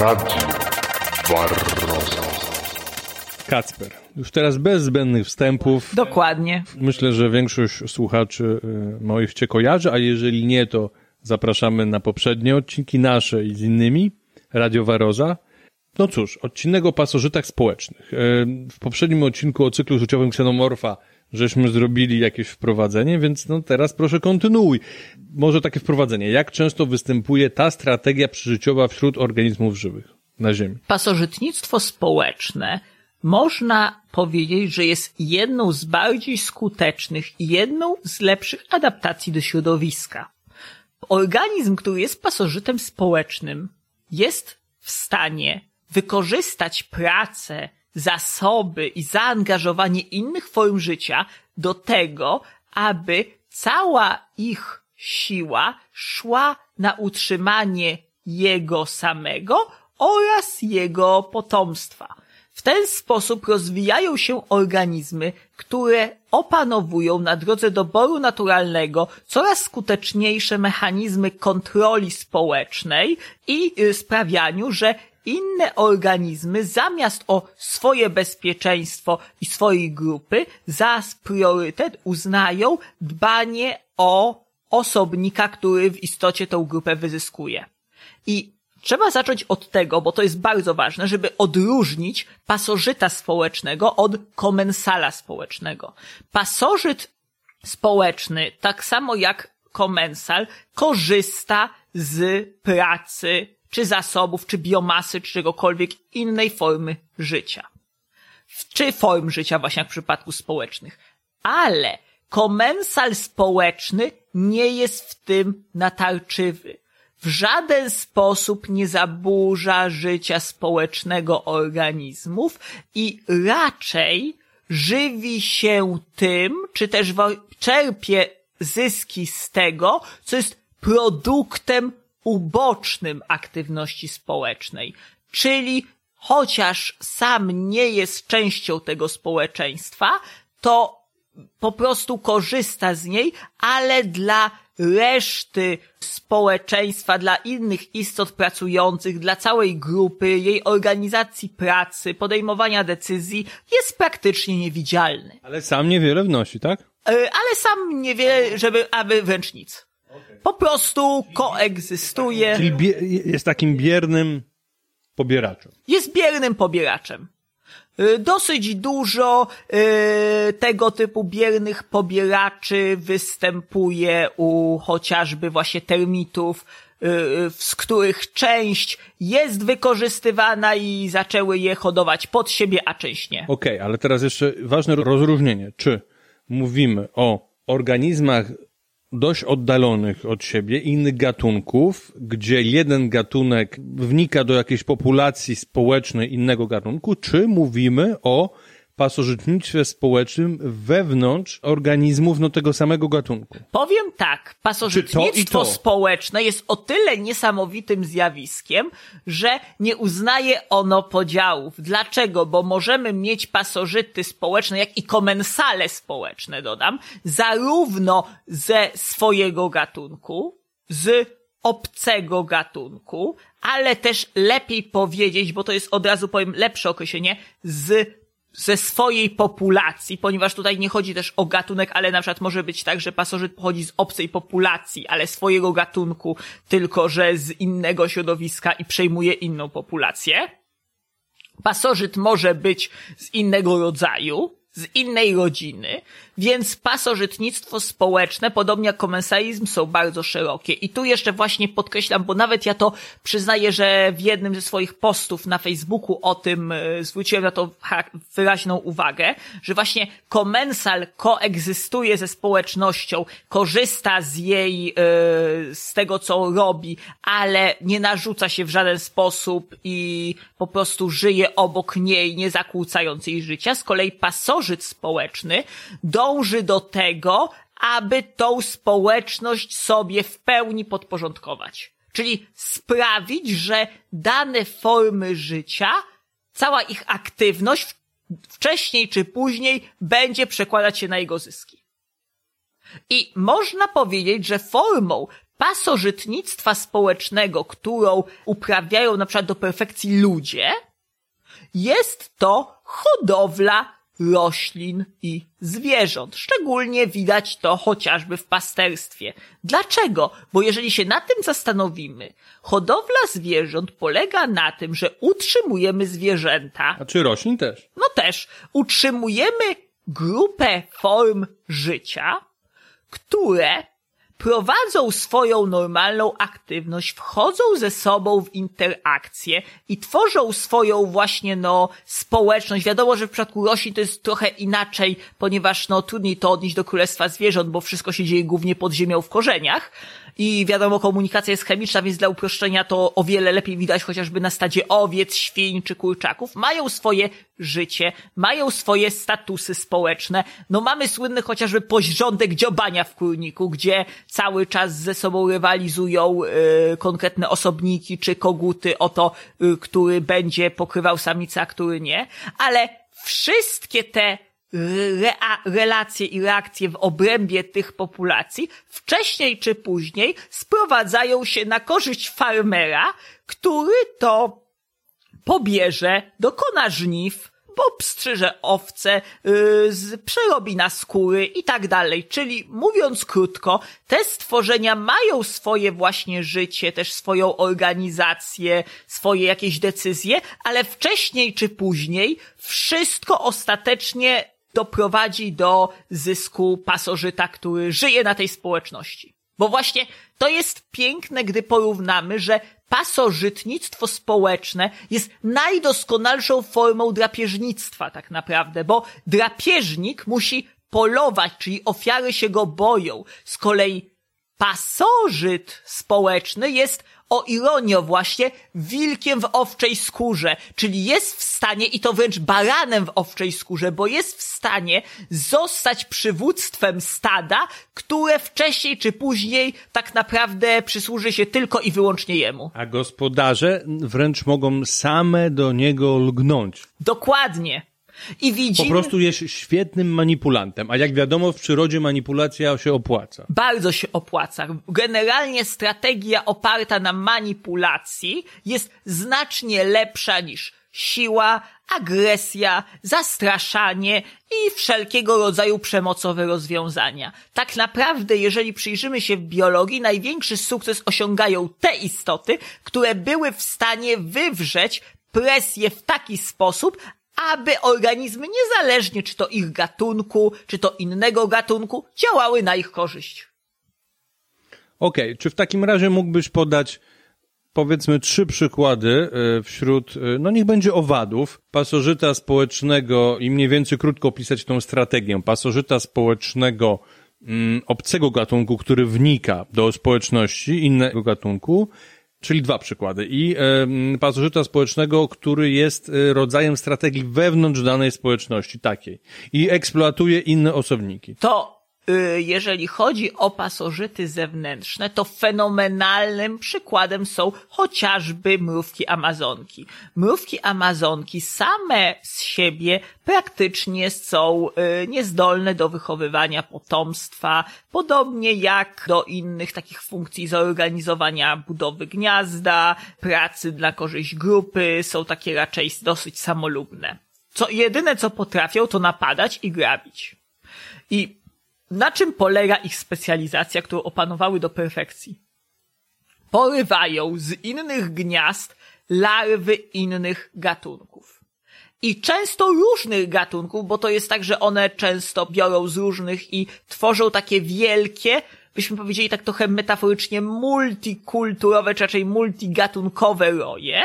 Radio Barroso. Kacper, już teraz bez zbędnych wstępów. Dokładnie. Myślę, że większość słuchaczy y, moich cię kojarzy, a jeżeli nie, to zapraszamy na poprzednie odcinki nasze i z innymi. Radio Waroza. No cóż, odcinek o pasożytach społecznych. Y, W poprzednim odcinku o cyklu życiowym ksenomorfa żeśmy zrobili jakieś wprowadzenie, więc no teraz proszę kontynuuj. Może takie wprowadzenie. Jak często występuje ta strategia przyżyciowa wśród organizmów żywych na Ziemi? Pasożytnictwo społeczne można powiedzieć, że jest jedną z bardziej skutecznych i jedną z lepszych adaptacji do środowiska. Organizm, który jest pasożytem społecznym, jest w stanie wykorzystać pracę, zasoby i zaangażowanie innych form życia do tego, aby cała ich siła szła na utrzymanie jego samego oraz jego potomstwa. W ten sposób rozwijają się organizmy, które opanowują na drodze doboru naturalnego coraz skuteczniejsze mechanizmy kontroli społecznej i y, sprawianiu, że inne organizmy zamiast o swoje bezpieczeństwo i swojej grupy za priorytet uznają dbanie o osobnika, który w istocie tą grupę wyzyskuje. I Trzeba zacząć od tego, bo to jest bardzo ważne, żeby odróżnić pasożyta społecznego od komensala społecznego. Pasożyt społeczny, tak samo jak komensal, korzysta z pracy, czy zasobów, czy biomasy, czy czegokolwiek innej formy życia. Czy form życia właśnie jak w przypadku społecznych. Ale komensal społeczny nie jest w tym natarczywy w żaden sposób nie zaburza życia społecznego organizmów i raczej żywi się tym, czy też czerpie zyski z tego, co jest produktem ubocznym aktywności społecznej. Czyli chociaż sam nie jest częścią tego społeczeństwa, to po prostu korzysta z niej, ale dla reszty społeczeństwa, dla innych istot pracujących, dla całej grupy, jej organizacji pracy, podejmowania decyzji jest praktycznie niewidzialny. Ale sam niewiele wnosi, tak? E, Ale sam niewiele, żeby, aby wręcz nic. Po prostu koegzystuje. Czyli jest takim biernym pobieraczem. Jest biernym pobieraczem. Y, Dosyć dużo y, tego typu biernych pobieraczy występuje u chociażby właśnie termitów, y, y, z których część jest wykorzystywana i zaczęły je hodować pod siebie, a część nie. Okej, ale teraz jeszcze ważne rozróżnienie. Czy mówimy o organizmach dość oddalonych od siebie, innych gatunków, gdzie jeden gatunek wnika do jakiejś populacji społecznej innego gatunku, czy mówimy o pasożytnictwie społecznym wewnątrz organizmów no, tego samego gatunku? Powiem tak, Czy to pasożytnictwo to? społeczne jest o tyle niesamowitym zjawiskiem, że nie uznaje ono podziałów. Dlaczego? Bo możemy mieć pasożyty społeczne, jak i komensale społeczne, dodam, zarówno ze swojego gatunku, z obcego gatunku, ale też lepiej powiedzieć, bo to jest od razu powiem lepsze określenie, z ze swojej populacji, ponieważ tutaj nie chodzi też o gatunek, ale na przykład może być tak, że pasożyt pochodzi z obcej populacji, ale swojego gatunku, tylko że z innego środowiska i przejmuje inną populację. Pasożyt może być z innego rodzaju, z innej rodziny, więc pasożytnictwo społeczne, podobnie jak komensalizm, są bardzo szerokie. I tu jeszcze właśnie podkreślam, bo nawet ja to przyznaję, że w jednym ze swoich postów na Facebooku o tym e, zwróciłem na to wyraźną uwagę, że właśnie komensal koegzystuje ze społecznością, korzysta z jej, e, z tego co robi, ale nie narzuca się w żaden sposób i po prostu żyje obok niej, nie zakłócając jej życia. Z kolei pasożyt społeczny dąży do tego, aby tą społeczność sobie w pełni podporządkować. Czyli sprawić, że dane formy życia, cała ich aktywność wcześniej czy później będzie przekładać się na jego zyski. I można powiedzieć, że formą pasożytnictwa społecznego, którą uprawiają na przykład do perfekcji ludzie, jest to hodowla roślin i zwierząt. Szczególnie widać to chociażby w pasterstwie. Dlaczego? Bo jeżeli się nad tym zastanowimy, hodowla zwierząt polega na tym, że utrzymujemy zwierzęta. A czy roślin też? No też, utrzymujemy grupę form życia, które prowadzą swoją normalną aktywność, wchodzą ze sobą w interakcję i tworzą swoją właśnie, no, społeczność. Wiadomo, że w przypadku roślin to jest trochę inaczej, ponieważ, no, trudniej to odnieść do królestwa zwierząt, bo wszystko się dzieje głównie pod ziemią w korzeniach. I wiadomo, komunikacja jest chemiczna, więc dla uproszczenia to o wiele lepiej widać chociażby na stadzie owiec, świń czy kurczaków. Mają swoje życie, mają swoje statusy społeczne. No mamy słynny chociażby porządek dziobania w kurniku, gdzie cały czas ze sobą rywalizują y, konkretne osobniki czy koguty o to, y, który będzie pokrywał samica, a który nie. Ale wszystkie te rea- relacje i reakcje w obrębie tych populacji wcześniej czy później sprowadzają się na korzyść farmera, który to pobierze, dokona żniw, obstrzyże owce, yy, przerobi na skóry i tak dalej. Czyli mówiąc krótko, te stworzenia mają swoje właśnie życie, też swoją organizację, swoje jakieś decyzje, ale wcześniej czy później wszystko ostatecznie doprowadzi do zysku pasożyta, który żyje na tej społeczności. Bo właśnie to jest piękne, gdy porównamy, że pasożytnictwo społeczne jest najdoskonalszą formą drapieżnictwa tak naprawdę, bo drapieżnik musi polować, czyli ofiary się go boją. Z kolei pasożyt społeczny jest o ironio właśnie wilkiem w owczej skórze, czyli jest w stanie, i to wręcz baranem w owczej skórze, bo jest w stanie zostać przywództwem stada, które wcześniej czy później tak naprawdę przysłuży się tylko i wyłącznie jemu. A gospodarze wręcz mogą same do niego lgnąć. Dokładnie. I Po widzimy... prostu jest świetnym manipulantem, a jak wiadomo w przyrodzie manipulacja się opłaca. bardzo się opłaca. Generalnie strategia oparta na manipulacji jest znacznie lepsza niż siła, agresja, zastraszanie i wszelkiego rodzaju przemocowe rozwiązania. Tak naprawdę, jeżeli przyjrzymy się w biologii, największy sukces osiągają te istoty, które były w stanie wywrzeć presję w taki sposób, aby organizmy, niezależnie czy to ich gatunku, czy to innego gatunku, działały na ich korzyść. Okej, czy w takim razie mógłbyś podać powiedzmy trzy przykłady e, wśród, e, no niech będzie owadów, pasożyta społecznego i mniej więcej krótko opisać tą strategię. Pasożyta społecznego mm, obcego gatunku, który wnika do społeczności innego gatunku, czyli dwa przykłady. I e, pasożyta społecznego, który jest e, rodzajem strategii wewnątrz danej społeczności takiej i eksploatuje inne osobniki. To y, jeżeli chodzi o pasożyty zewnętrzne, to fenomenalnym przykładem są chociażby mrówki amazonki. Mrówki amazonki same z siebie praktycznie są y, niezdolne do wychowywania potomstwa, podobnie jak do innych takich funkcji zorganizowania budowy gniazda, pracy dla korzyść grupy, są takie raczej dosyć samolubne. Co jedyne co potrafią to napadać i grabić. I na czym polega ich specjalizacja, którą opanowały do perfekcji? Porywają z innych gniazd larwy innych gatunków. I często różnych gatunków, bo to jest tak, że one często biorą z różnych i tworzą takie wielkie, byśmy powiedzieli tak trochę metaforycznie, multikulturowe, czy raczej multigatunkowe roje,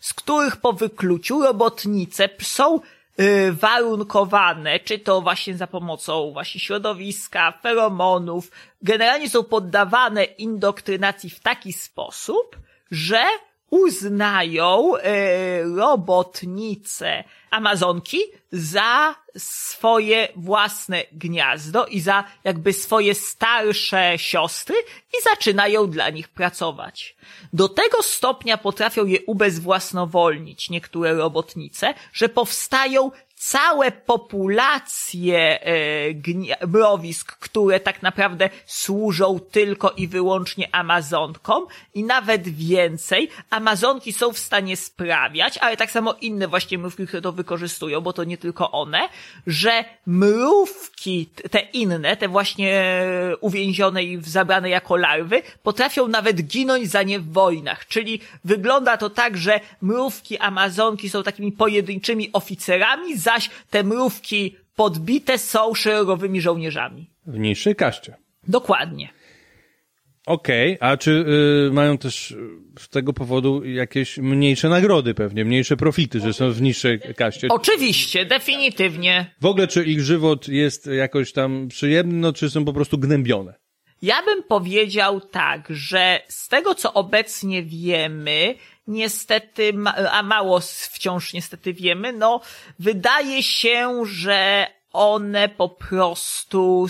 z których po wykluciu robotnice są warunkowane, czy to właśnie za pomocą właśnie środowiska, feromonów, generalnie są poddawane indoktrynacji w taki sposób, że uznają y, robotnice Amazonki za swoje własne gniazdo i za jakby swoje starsze siostry i zaczynają dla nich pracować. Do tego stopnia potrafią je ubezwłasnowolnić niektóre robotnice, że powstają całe populacje e, mrowisk, które tak naprawdę służą tylko i wyłącznie Amazonkom i nawet więcej. Amazonki są w stanie sprawiać, ale tak samo inne właśnie mrówki, które to wykorzystują, bo to nie tylko one, że mrówki, te inne, te właśnie uwięzione i zabrane jako larwy, potrafią nawet ginąć za nie w wojnach. Czyli wygląda to tak, że mrówki Amazonki są takimi pojedynczymi oficerami, zaś te mrówki podbite są szeregowymi żołnierzami. W niższej kaście. Dokładnie. Okej, a czy y, mają też y, z tego powodu jakieś mniejsze nagrody pewnie, mniejsze profity, że są w niższej kaście? Oczywiście, definitywnie. W ogóle czy ich żywot jest jakoś tam przyjemny, no, czy są po prostu gnębione? Ja bym powiedział tak, że z tego co obecnie wiemy, niestety, a mało wciąż niestety wiemy, no wydaje się, że one po prostu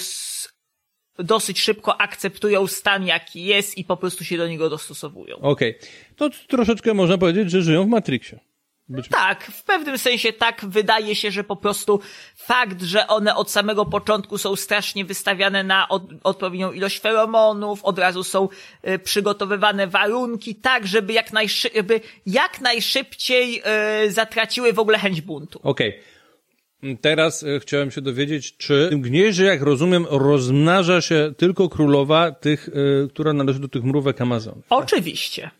dosyć szybko akceptują stan jaki jest i po prostu się do niego dostosowują. Okej, to t- troszeczkę można powiedzieć, że żyją w Matrixie. Być Tak, w pewnym sensie tak wydaje się, że po prostu fakt, że one od samego początku są strasznie wystawiane na od, odpowiednią ilość feromonów, od razu są y, przygotowywane warunki tak, żeby jak, najszy, żeby jak najszybciej y, zatraciły w ogóle chęć buntu. Okej. Teraz e, chciałem się dowiedzieć, czy w tym gnieździe, jak rozumiem, rozmnaża się tylko królowa tych, e, która należy do tych mrówek Amazon. Oczywiście.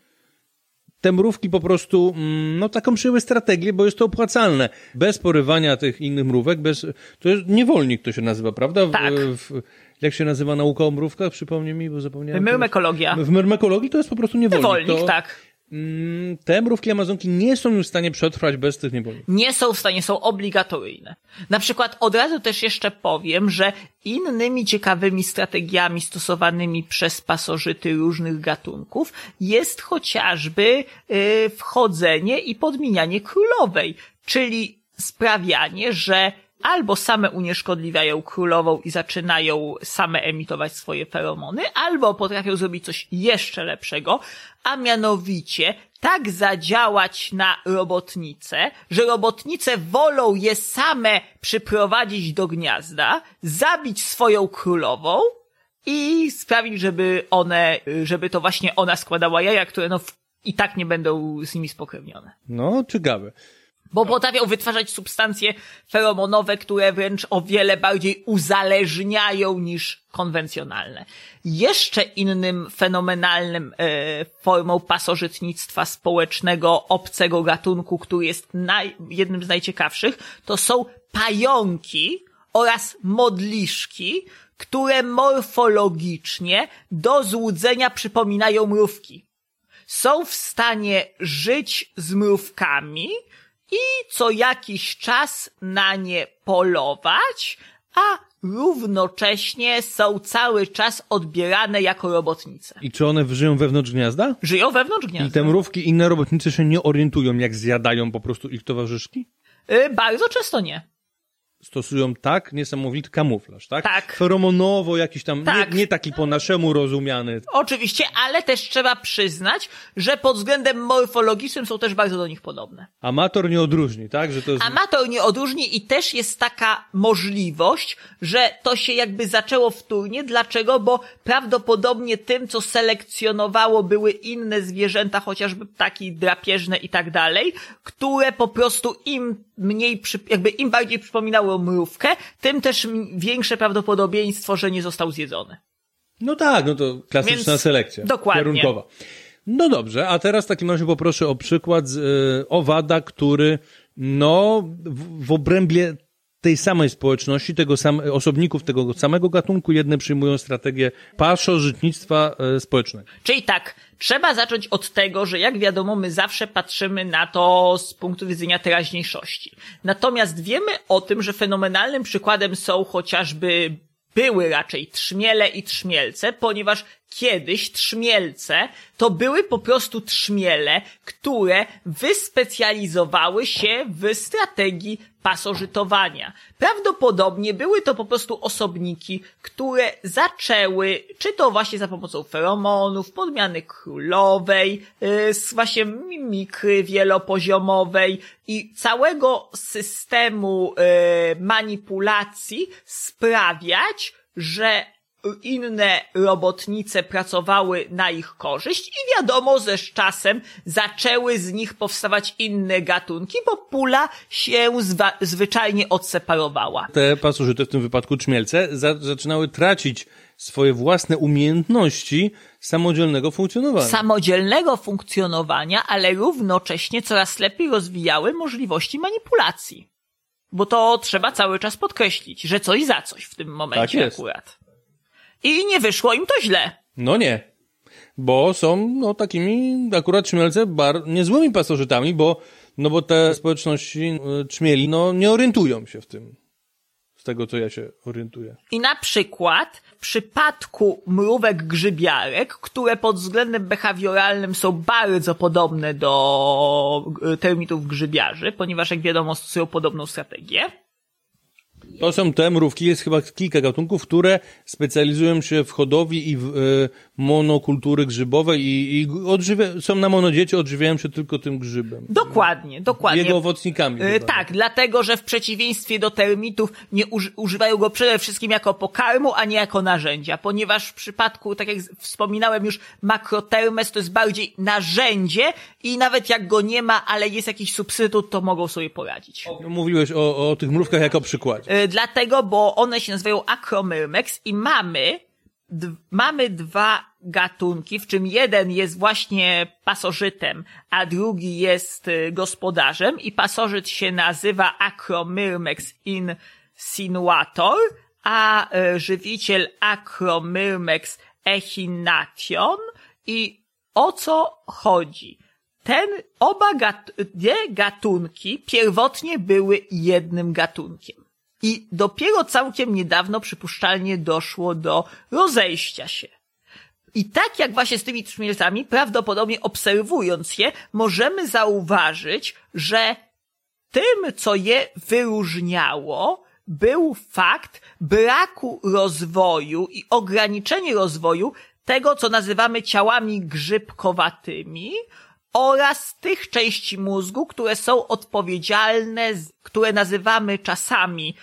Te mrówki po prostu, mm, no taką przyjęły strategię, bo jest to opłacalne. Bez porywania tych innych mrówek, bez, to jest niewolnik to się nazywa, prawda? W, Tak. W, jak się nazywa nauka o mrówkach? Przypomnij mi, bo zapomniałem. Myrmekologia. W myrmekologii to jest po prostu niewolnik. Niewolnik, to, tak. Mm, te mrówki Amazonki nie są już w stanie przetrwać bez tych niewolników. nie są w stanie, są obligatoryjne. Na przykład od razu też jeszcze powiem, że innymi ciekawymi strategiami stosowanymi przez pasożyty różnych gatunków jest chociażby y, wchodzenie i podmienianie królowej, czyli sprawianie, że albo same unieszkodliwiają królową i zaczynają same emitować swoje feromony, albo potrafią zrobić coś jeszcze lepszego, a mianowicie tak zadziałać na robotnice, że robotnice wolą je same przyprowadzić do gniazda, zabić swoją królową i sprawić, żeby one, żeby to właśnie ona składała jaja, które no i tak nie będą z nimi spokrewnione. No, ciekawe. Bo potrafią wytwarzać substancje feromonowe, które wręcz o wiele bardziej uzależniają niż konwencjonalne. Jeszcze innym fenomenalnym e, formą pasożytnictwa społecznego obcego gatunku, który jest naj, jednym z najciekawszych, to są pająki oraz modliszki, które morfologicznie do złudzenia przypominają mrówki są w stanie żyć z mrówkami i co jakiś czas na nie polować, a równocześnie są cały czas odbierane jako robotnice. I czy one żyją wewnątrz gniazda? Żyją wewnątrz I gniazda. te mrówki i inne robotnice się nie orientują, jak zjadają po prostu ich towarzyszki? Y, Bardzo często nie. Stosują tak niesamowity kamuflaż, tak? Tak. Feromonowo jakiś tam, Tak. nie, nie taki po naszemu rozumiany. Oczywiście, ale też trzeba przyznać, że pod względem morfologicznym są też bardzo do nich podobne. Amator nie odróżni, tak? Że to jest... Amator nie odróżni i też jest taka możliwość, że to się jakby zaczęło wtórnie. Dlaczego? Bo prawdopodobnie tym, co selekcjonowało, były inne zwierzęta, chociażby ptaki drapieżne i tak dalej, które po prostu im mniej, przy, jakby im bardziej przypominały mrówkę, tym też większe prawdopodobieństwo, że nie został zjedzony. No tak, no to klasyczna Więc- selekcja. dokładnie. Kierunkowa. No dobrze, a teraz w takim razie poproszę o przykład z, y, owada, który no w, w obrębie tej samej społeczności, tego sam, osobników tego samego gatunku, jedne przyjmują strategię paszożytnictwa y, społecznego. Czyli tak, trzeba zacząć od tego, że jak wiadomo, my zawsze patrzymy na to z punktu widzenia teraźniejszości. Natomiast wiemy o tym, że fenomenalnym przykładem są chociażby były raczej trzmiele i trzmielce, ponieważ kiedyś trzmielce to były po prostu trzmiele, które wyspecjalizowały się w strategii pasożytowania. Prawdopodobnie były to po prostu osobniki, które zaczęły, czy to właśnie za pomocą feromonów, podmiany królowej, z właśnie mimikry wielopoziomowej i całego systemu yy, manipulacji sprawiać, że inne robotnice pracowały na ich korzyść i wiadomo, że z czasem zaczęły z nich powstawać inne gatunki, bo pula się zwyczajnie odseparowała. Te pasożyty, w tym wypadku czmielce, za zaczynały tracić swoje własne umiejętności samodzielnego funkcjonowania. Samodzielnego funkcjonowania, ale równocześnie coraz lepiej rozwijały możliwości manipulacji. Bo to trzeba cały czas podkreślić, że coś za coś w tym momencie Tak jest. akurat. I nie wyszło im to źle. No nie. Bo są, no, takimi akurat czmielce bar niezłymi pasożytami, bo, no bo te społeczności y, czmieli, no, nie orientują się w tym. Z tego, co ja się orientuję. I na przykład w przypadku mrówek grzybiarek, które pod względem behawioralnym są bardzo podobne do y, termitów grzybiarzy, ponieważ jak wiadomo stosują podobną strategię, To są te mrówki, jest chyba kilka gatunków, które specjalizują się w hodowli i w y, monokultury grzybowej i, i odżywia, są na monodziecie, odżywiają się tylko tym grzybem. dokładnie, dokładnie. Jego owocnikami. Y, chyba. tak, dlatego, że w przeciwieństwie do termitów nie uży używają go przede wszystkim jako pokarmu, a nie jako narzędzia, ponieważ w przypadku, tak jak wspominałem już, makrotermes to jest bardziej narzędzie i nawet jak go nie ma, ale jest jakiś substytut, to mogą sobie poradzić. Mówiłeś o, o tych mrówkach jako przykładzie. Y, Dlatego, bo one się nazywają Acromyrmex i mamy, mamy dwa gatunki, w czym jeden jest właśnie pasożytem, a drugi jest y, gospodarzem i pasożyt się nazywa Acromyrmex insinuator, a y, żywiciel Acromyrmex echination i o co chodzi? Ten, oba gat, gatunki pierwotnie były jednym gatunkiem. I dopiero całkiem niedawno przypuszczalnie doszło do rozejścia się. I tak jak właśnie z tymi trzmielcami, prawdopodobnie obserwując je, możemy zauważyć, że tym, co je wyróżniało, był fakt braku rozwoju i ograniczenie rozwoju tego, co nazywamy ciałami grzybkowatymi oraz tych części mózgu, które są odpowiedzialne, które nazywamy czasami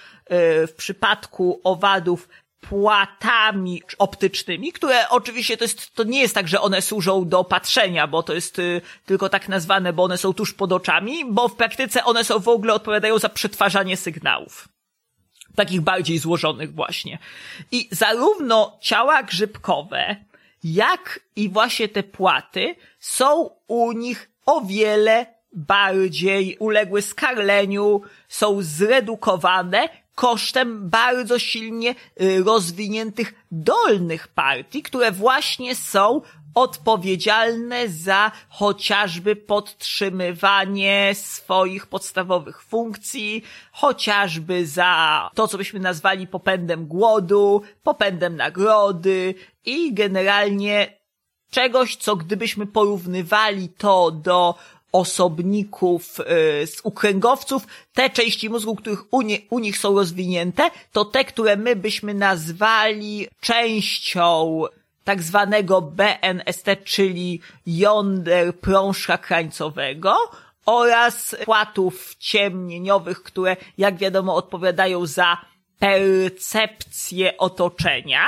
w przypadku owadów płatami optycznymi, które oczywiście to jest, to nie jest tak, że one służą do patrzenia, bo to jest y, tylko tak nazwane, bo one są tuż pod oczami, bo w praktyce one są w ogóle odpowiadają za przetwarzanie sygnałów. Takich bardziej złożonych właśnie. I zarówno ciała grzybkowe, jak i właśnie te płaty są u nich o wiele bardziej uległy skarleniu, są zredukowane kosztem bardzo silnie y, rozwiniętych dolnych partii, które właśnie są odpowiedzialne za chociażby podtrzymywanie swoich podstawowych funkcji, chociażby za to, co byśmy nazwali popędem głodu, popędem nagrody i generalnie czegoś, co gdybyśmy porównywali to do osobników y, z ukręgowców, te części mózgu, których u, nie, u nich są rozwinięte, to te, które my byśmy nazwali częścią tak zwanego BNST, czyli jąder prążka krańcowego oraz płatów ciemnieniowych, które jak wiadomo odpowiadają za percepcję otoczenia.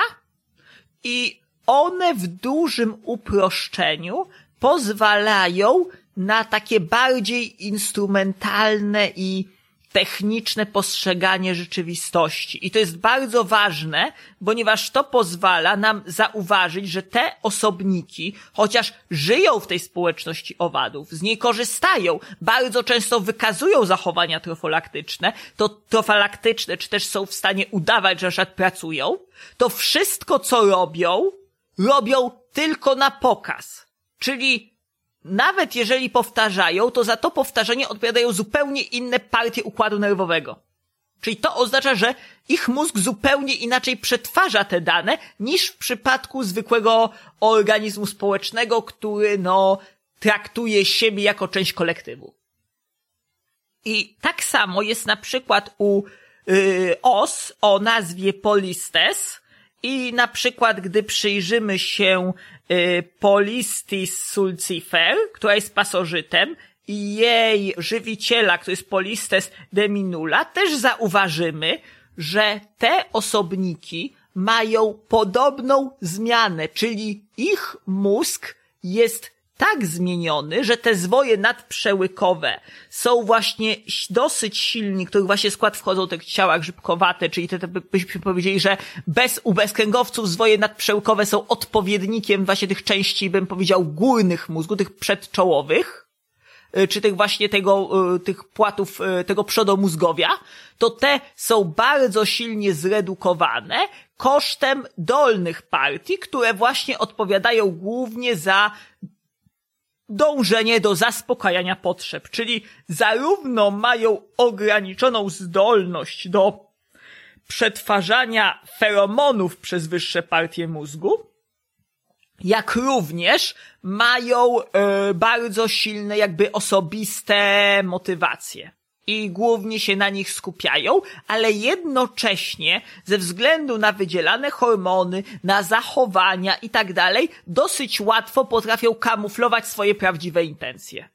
I one w dużym uproszczeniu pozwalają na takie bardziej instrumentalne i techniczne postrzeganie rzeczywistości. I to jest bardzo ważne, ponieważ to pozwala nam zauważyć, że te osobniki, chociaż żyją w tej społeczności owadów, z niej korzystają, bardzo często wykazują zachowania trofalaktyczne, to trofalaktyczne, czy też są w stanie udawać, że przykład pracują, to wszystko, co robią, robią tylko na pokaz. Czyli nawet jeżeli powtarzają, to za to powtarzanie odpowiadają zupełnie inne partie układu nerwowego. Czyli to oznacza, że ich mózg zupełnie inaczej przetwarza te dane niż w przypadku zwykłego organizmu społecznego, który no traktuje siebie jako część kolektywu. I tak samo jest na przykład u y, os o nazwie Polistes i na przykład gdy przyjrzymy się y, Polistis sulcifer, która jest pasożytem i jej żywiciela, który jest Polistes deminula, też zauważymy, że te osobniki mają podobną zmianę, czyli ich mózg jest tak zmieniony, że te zwoje nadprzełykowe są właśnie dosyć silni, których właśnie skład wchodzą te ciała grzybkowate, czyli te, te byśmy powiedzieli, że bez u bezkręgowców zwoje nadprzełykowe są odpowiednikiem właśnie tych części, bym powiedział, górnych mózgu, tych przedczołowych, y, czy tych właśnie tego, y, tych płatów, y, tego przodomózgowia, to te są bardzo silnie zredukowane kosztem dolnych partii, które właśnie odpowiadają głównie za dążenie do zaspokajania potrzeb, czyli zarówno mają ograniczoną zdolność do przetwarzania feromonów przez wyższe partie mózgu, jak również mają y, bardzo silne jakby osobiste motywacje i głównie się na nich skupiają, ale jednocześnie ze względu na wydzielane hormony, na zachowania i tak dalej, dosyć łatwo potrafią kamuflować swoje prawdziwe intencje.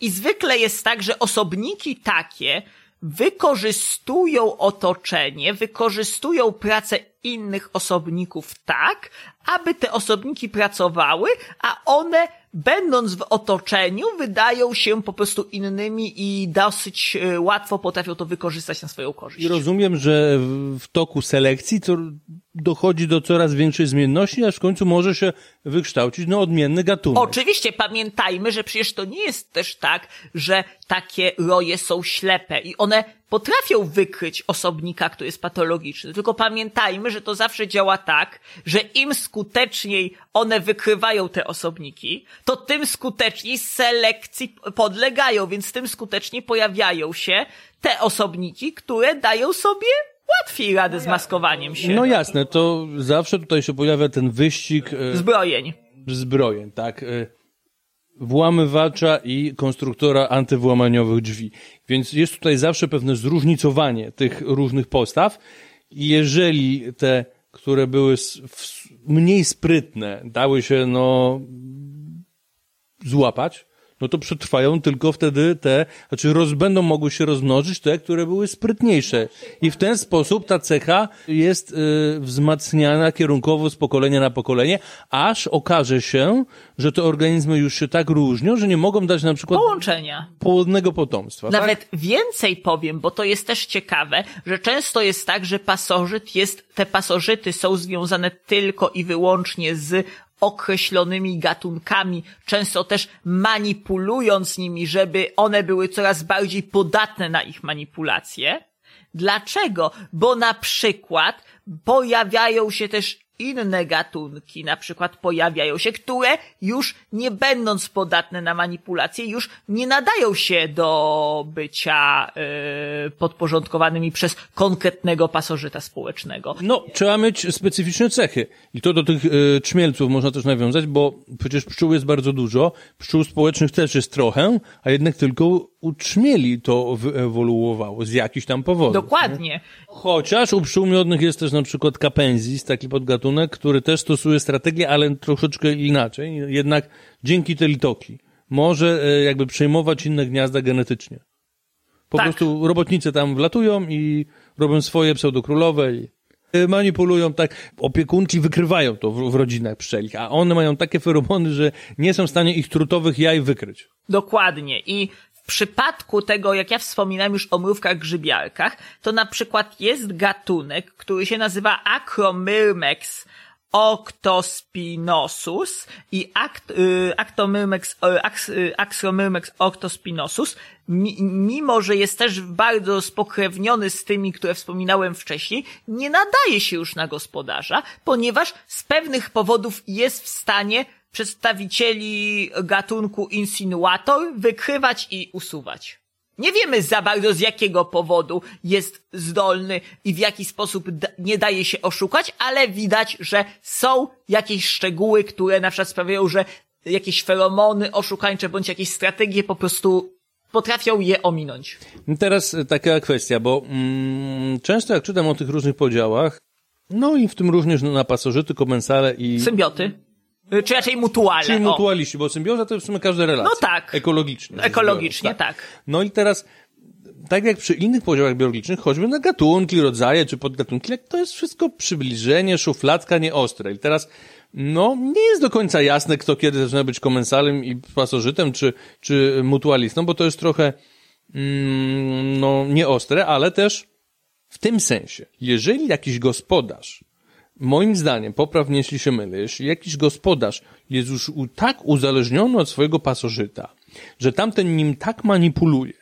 I zwykle jest tak, że osobniki takie wykorzystują otoczenie, wykorzystują pracę innych osobników tak, aby te osobniki pracowały, a one będąc w otoczeniu, wydają się po prostu innymi i dosyć e, łatwo potrafią to wykorzystać na swoją korzyść. I rozumiem, że w toku selekcji to dochodzi do coraz większej zmienności, aż w końcu może się wykształcić no, odmienny gatunek. Oczywiście pamiętajmy, że przecież to nie jest też tak, że takie roje są ślepe i one potrafią wykryć osobnika, który jest patologiczny. Tylko pamiętajmy, że to zawsze działa tak, że im skuteczniej one wykrywają te osobniki, to tym skuteczniej selekcji podlegają, więc tym skuteczniej pojawiają się te osobniki, które dają sobie łatwiej radę z maskowaniem się. No jasne, to zawsze tutaj się pojawia ten wyścig e, Zbrojeń. zbrojeń, tak. Włamywacza i konstruktora antywłamaniowych drzwi. Więc jest tutaj zawsze pewne zróżnicowanie tych różnych postaw. I jeżeli te, które były mniej sprytne, dały się, no, złapać, no to przetrwają tylko wtedy te, znaczy roz, będą mogły się rozmnożyć te, które były sprytniejsze. I w ten sposób ta cecha jest y, wzmacniana kierunkowo z pokolenia na pokolenie, aż okaże się, że te organizmy już się tak różnią, że nie mogą dać na przykład Połączenia. płodnego potomstwa. tak? Nawet więcej powiem, bo to jest też ciekawe, że często jest tak, że pasożyt jest, te pasożyty są związane tylko i wyłącznie z określonymi gatunkami, często też manipulując nimi, żeby one były coraz bardziej podatne na ich manipulacje. Dlaczego? Bo na przykład pojawiają się też inne gatunki, na przykład pojawiają się, które już nie będąc podatne na manipulacje, już nie nadają się do bycia yy, podporządkowanymi przez konkretnego pasożyta społecznego. No, trzeba mieć specyficzne cechy. I to do tych y, trzmielców można też nawiązać, bo przecież pszczół jest bardzo dużo, pszczół społecznych też jest trochę, a jednak tylko u trzmieli to wyewoluowało z jakichś tam powodów. Dokładnie. Chociaż u pszczół miodnych jest też na przykład kapenzis, taki podgatunek, który też stosuje strategię, ale troszeczkę inaczej. Jednak dzięki tej litoki może e, jakby przejmować inne gniazda genetycznie. Po Tak. prostu robotnice tam wlatują i robią swoje pseudokrólowe i e, manipulują tak. Opiekunki wykrywają to w, w rodzinach pszczelich, a one mają takie feromony, że nie są w stanie ich trutowych jaj wykryć. Dokładnie. I przypadku tego, jak ja wspominałem już o mrówkach grzybiarkach, to na przykład jest gatunek, który się nazywa Acromyrmex octospinosus i act, y, Actomyrmex, y, ax, y, octospinosus, mi, mimo że jest też bardzo spokrewniony z tymi, które wspominałem wcześniej, nie nadaje się już na gospodarza, ponieważ z pewnych powodów jest w stanie przedstawicieli gatunku insinuator wykrywać i usuwać. Nie wiemy za bardzo z jakiego powodu jest zdolny i w jaki sposób nie daje się oszukać, ale widać, że są jakieś szczegóły, które na przykład sprawiają, że jakieś feromony oszukańcze bądź jakieś strategie po prostu potrafią je ominąć. Teraz e, taka kwestia, bo mm, często jak czytam o tych różnych podziałach, no i w tym również na pasożyty, komensale i... Symbioty. Y, Czy raczej mutuale. Czyli mutualiści, bo symbioza to w sumie każda relacja. No tak. Ekologicznie. Ekologicznie, biorąc, tak. No i teraz, tak jak przy innych podziałach biologicznych, choćby na gatunki, rodzaje czy podgatunki, to jest wszystko przybliżenie, szufladka nieostre. I teraz, no, nie jest do końca jasne, kto kiedy zaczyna być komensalem i pasożytem, czy, czy mutualistą, bo to jest trochę, mm, no, nieostre, ale też w tym sensie, jeżeli jakiś gospodarz Moim zdaniem, popraw mnie, jeśli się jeśli jakiś gospodarz jest już tak uzależniony od swojego pasożyta, że tamten nim tak manipuluje,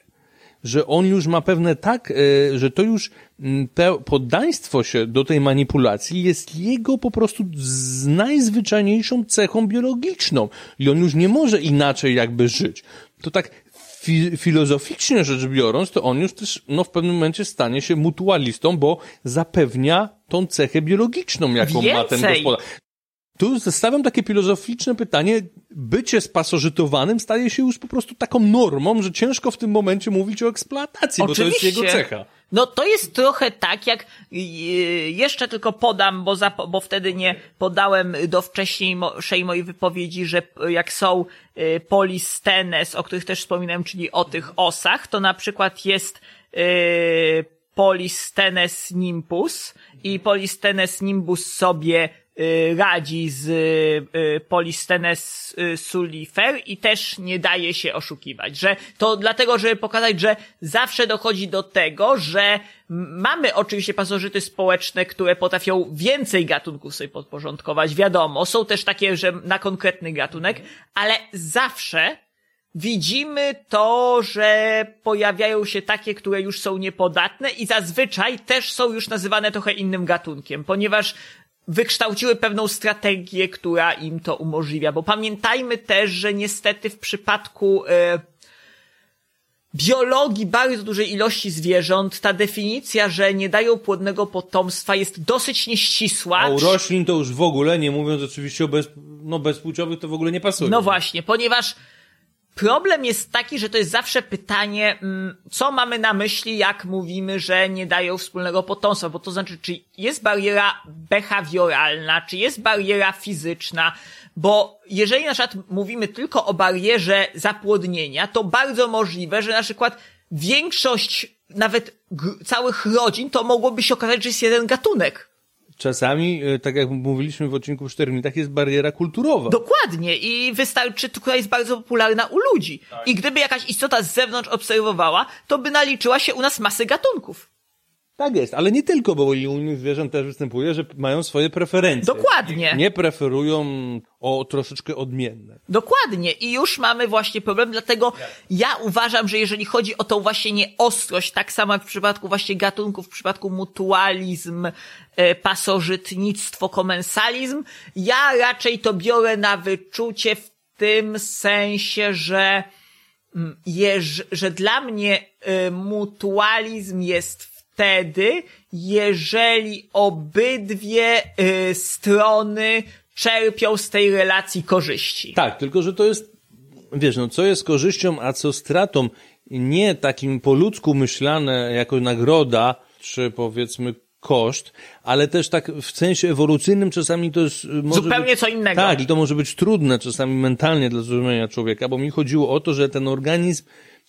że on już ma pewne tak, e, że to już mm, poddaństwo się do tej manipulacji jest jego po prostu z najzwyczajniejszą cechą biologiczną i on już nie może inaczej jakby żyć. To tak fi, filozoficznie rzecz biorąc, to on już też no, w pewnym momencie stanie się mutualistą, bo zapewnia tą cechę biologiczną, jaką ma ten Więcej. gospodarz. Tu stawiam takie filozoficzne pytanie. Bycie spasożytowanym staje się już po prostu taką normą, że ciężko w tym momencie mówić o eksploatacji, bo to jest jego cecha. No to jest trochę tak, jak yy, jeszcze tylko podam, bo, za, bo wtedy nie podałem do wcześniejszej mojej wypowiedzi, że jak są polistenes, o których też wspominałem, czyli o tych osach, to na przykład jest polistenes nimbus i polistenes nimbus sobie y, radzi z y, Polistenes y, sullifer i też nie daje się oszukiwać, że to dlatego, żeby pokazać, że zawsze dochodzi do tego, że mamy oczywiście pasożyty społeczne, które potrafią więcej gatunków sobie podporządkować, wiadomo, są też takie, że na konkretny gatunek, ale zawsze widzimy to, że pojawiają się takie, które już są niepodatne i zazwyczaj też są już nazywane trochę innym gatunkiem, ponieważ wykształciły pewną strategię, która im to umożliwia. Bo pamiętajmy też, że niestety w przypadku e, biologii bardzo dużej ilości zwierząt ta definicja, że nie dają płodnego potomstwa jest dosyć nieścisła. A u roślin to już w ogóle, nie mówiąc oczywiście o bez, no, bezpłciowych, to w ogóle nie pasuje. No właśnie, ponieważ problem jest taki, że to jest zawsze pytanie, mm, co mamy na myśli, jak mówimy, że nie dają wspólnego potomstwa, bo to znaczy, czy jest bariera behawioralna, czy jest bariera fizyczna, bo jeżeli na przykład mówimy tylko o barierze zapłodnienia, to bardzo możliwe, że na przykład większość nawet całych rodzin to mogłoby się okazać, że jest jeden gatunek. Czasami, e, tak jak mówiliśmy w odcinku w Sztermitach, jest bariera kulturowa. Dokładnie. I wystarczy, która jest bardzo popularna u ludzi. I gdyby jakaś istota z zewnątrz obserwowała, to by naliczyła się u nas masy gatunków. Tak jest, ale nie tylko, bo u innych zwierząt też występuje, że mają swoje preferencje. Dokładnie. Nie preferują o troszeczkę odmienne. Dokładnie. I już mamy właśnie problem, dlatego ja uważam, że jeżeli chodzi o tą właśnie nieostrość, tak samo jak w przypadku właśnie gatunków, w przypadku mutualizm, e, pasożytnictwo, komensalizm, ja raczej to biorę na wyczucie w tym sensie, że mm, że dla mnie e, mutualizm jest wtedy, jeżeli obydwie e, strony czerpią z tej relacji korzyści. Tak, tylko że to jest, wiesz, no co jest korzyścią, a co stratą, nie takim po ludzku myślane jako nagroda, czy powiedzmy koszt, ale też tak w sensie ewolucyjnym czasami to jest... y, Zupełnie być, co innego. Tak, i to może być trudne czasami mentalnie dla zrozumienia człowieka, bo mi chodziło o to, że ten organizm,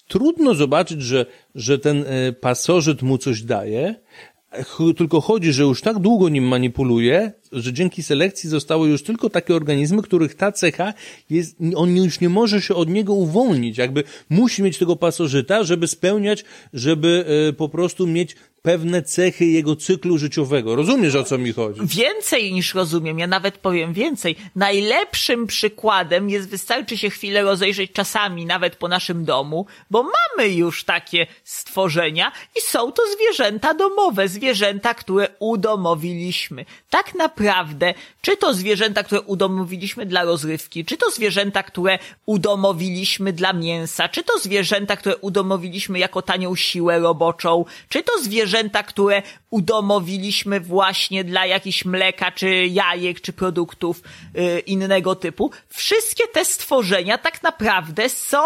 trudno zobaczyć, że, że ten e, pasożyt mu coś daje, tylko chodzi, że już tak długo nim manipuluje, że dzięki selekcji zostały już tylko takie organizmy, których ta cecha jest, on już nie może się od niego uwolnić, jakby musi mieć tego pasożyta, żeby spełniać, żeby e, po prostu mieć pewne cechy jego cyklu życiowego. Rozumiesz, o co mi chodzi? Więcej niż rozumiem, ja nawet powiem więcej. Najlepszym przykładem jest, wystarczy się chwilę rozejrzeć czasami, nawet po naszym domu, bo mamy już takie stworzenia i są to zwierzęta domowe, zwierzęta, które udomowiliśmy. Tak naprawdę, czy to zwierzęta, które udomowiliśmy dla rozrywki, czy to zwierzęta, które udomowiliśmy dla mięsa, czy to zwierzęta, które udomowiliśmy jako tanią siłę roboczą, czy to zwierzęta, które udomowiliśmy właśnie dla jakichś mleka, czy jajek, czy produktów y, innego typu. Wszystkie te stworzenia tak naprawdę są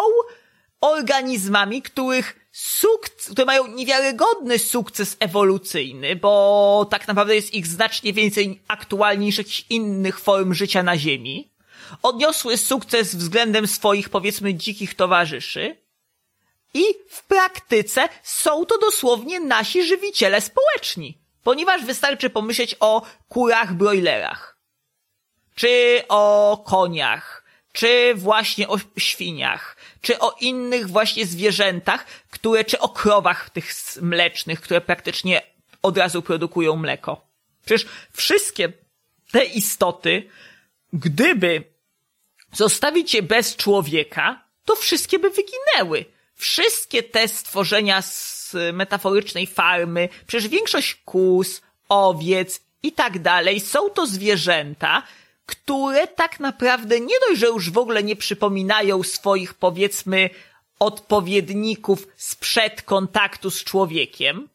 organizmami, których sukces, które mają niewiarygodny sukces ewolucyjny, bo tak naprawdę jest ich znacznie więcej aktualnie niż jakichś innych form życia na Ziemi. Odniosły sukces względem swoich, powiedzmy, dzikich towarzyszy. I w praktyce są to dosłownie nasi żywiciele społeczni. Ponieważ wystarczy pomyśleć o kurach broilerach. Czy o koniach. Czy właśnie o świniach. Czy o innych właśnie zwierzętach, które, czy o krowach tych mlecznych, które praktycznie od razu produkują mleko. Przecież wszystkie te istoty, gdyby zostawić je bez człowieka, to wszystkie by wyginęły wszystkie te stworzenia z metaforycznej farmy, przecież większość kus, owiec i tak dalej, są to zwierzęta, które tak naprawdę nie dość, że już w ogóle nie przypominają swoich, powiedzmy, odpowiedników sprzed kontaktu z człowiekiem,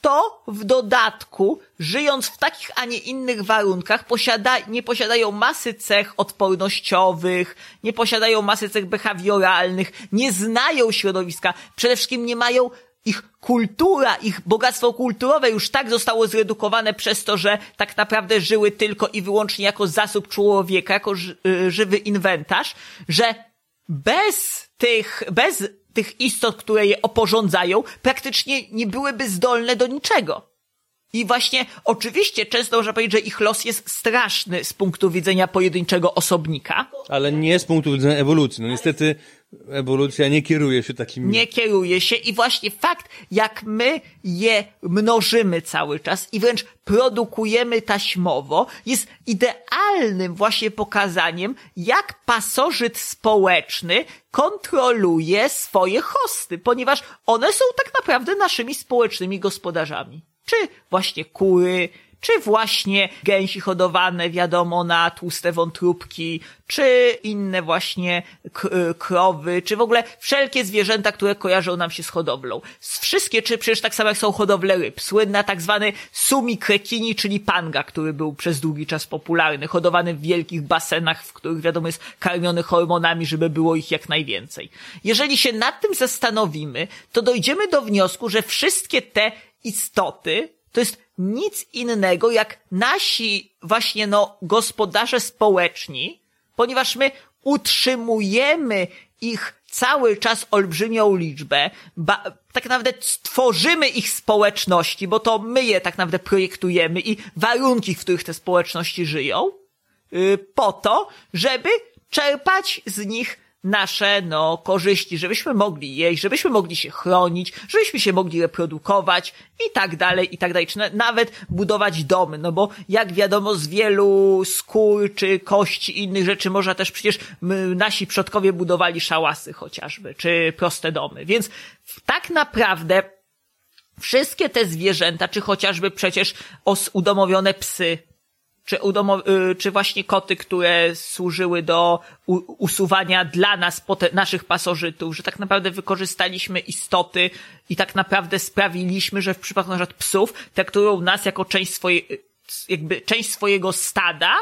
to w dodatku, żyjąc w takich, a nie innych warunkach, posiada, nie posiadają masy cech odpornościowych, nie posiadają masy cech behawioralnych, nie znają środowiska, przede wszystkim nie mają ich kultura, ich bogactwo kulturowe już tak zostało zredukowane przez to, że tak naprawdę żyły tylko i wyłącznie jako zasób człowieka, jako y, żywy inwentarz, że bez tych, bez tych istot, które je oporządzają, praktycznie nie byłyby zdolne do niczego. I właśnie, oczywiście, często można powiedzieć, że ich los jest straszny z punktu widzenia pojedynczego osobnika. Ale nie z punktu widzenia ewolucji. No niestety ewolucja nie kieruje się takim... Nie kieruje się i właśnie fakt, jak my je mnożymy cały czas i wręcz produkujemy taśmowo, jest idealnym właśnie pokazaniem, jak pasożyt społeczny kontroluje swoje hosty, ponieważ one są tak naprawdę naszymi społecznymi gospodarzami. Czy właśnie kury, czy właśnie gęsi hodowane, wiadomo, na tłuste wątróbki, czy inne właśnie krowy, czy w ogóle wszelkie zwierzęta, które kojarzą nam się z hodowlą. Wszystkie, czy przecież tak samo jak są hodowle ryb. Słynna tak zwany sumi krekini, czyli panga, który był przez długi czas popularny, hodowany w wielkich basenach, w których wiadomo jest karmiony hormonami, żeby było ich jak najwięcej. Jeżeli się nad tym zastanowimy, to dojdziemy do wniosku, że wszystkie te istoty to jest nic innego jak nasi właśnie no gospodarze społeczni, ponieważ my utrzymujemy ich cały czas olbrzymią liczbę, ba, tak naprawdę stworzymy ich społeczności, bo to my je tak naprawdę projektujemy i warunki, w których te społeczności żyją, yy, po to, żeby czerpać z nich nasze, no, korzyści, żebyśmy mogli jeść, żebyśmy mogli się chronić, żebyśmy się mogli reprodukować i tak dalej, i tak dalej, czy nawet budować domy, no bo jak wiadomo z wielu skór czy kości i innych rzeczy można też przecież my, nasi przodkowie budowali szałasy chociażby, czy proste domy, więc tak naprawdę wszystkie te zwierzęta, czy chociażby przecież os udomowione psy, czy, udomo- y, czy właśnie koty, które służyły do usuwania dla nas, naszych pasożytów, że tak naprawdę wykorzystaliśmy istoty i tak naprawdę sprawiliśmy, że w przypadku na przykład psów traktują nas jako część swojej, jakby część swojego stada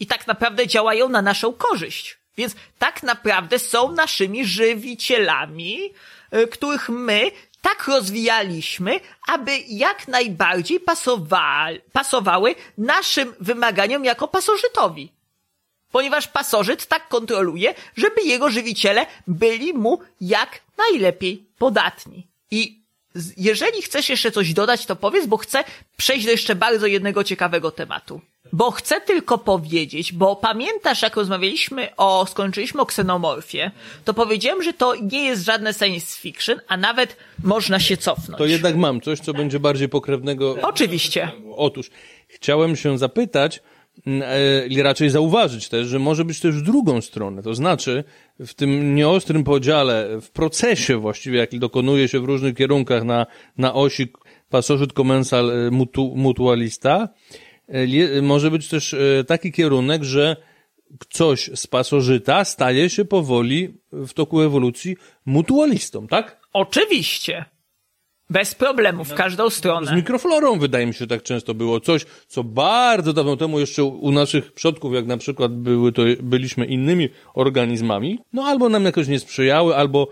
i tak naprawdę działają na naszą korzyść. Więc tak naprawdę są naszymi żywicielami, y, których my tak rozwijaliśmy, aby jak najbardziej pasowa- pasowały naszym wymaganiom jako pasożytowi. Ponieważ pasożyt tak kontroluje, żeby jego żywiciele byli mu jak najlepiej podatni. I jeżeli chcesz jeszcze coś dodać, to powiedz, bo chcę przejść do jeszcze bardzo jednego ciekawego tematu. Bo chcę tylko powiedzieć, bo pamiętasz, jak rozmawialiśmy o, skończyliśmy o ksenomorfie, to powiedziałem, że to nie jest żadne science fiction, a nawet można się cofnąć. To jednak mam coś, co będzie bardziej pokrewnego. Oczywiście. Otóż, chciałem się zapytać, mm, e, i raczej zauważyć też, że może być też w drugą stronę. To znaczy, w tym nieostrym podziale, w procesie właściwie, jaki dokonuje się w różnych kierunkach na, na osi pasożyt, komensal, e, mutu, mutualista, może być też e, taki kierunek, że coś z pasożyta staje się powoli w toku ewolucji mutualistą, tak? Oczywiście. Bez problemu, w każdą Z stronę. mikroflorą wydaje mi się tak często było. Coś, co bardzo dawno temu jeszcze u naszych przodków, jak na przykład były to, byliśmy innymi organizmami, no albo nam jakoś nie sprzyjały, albo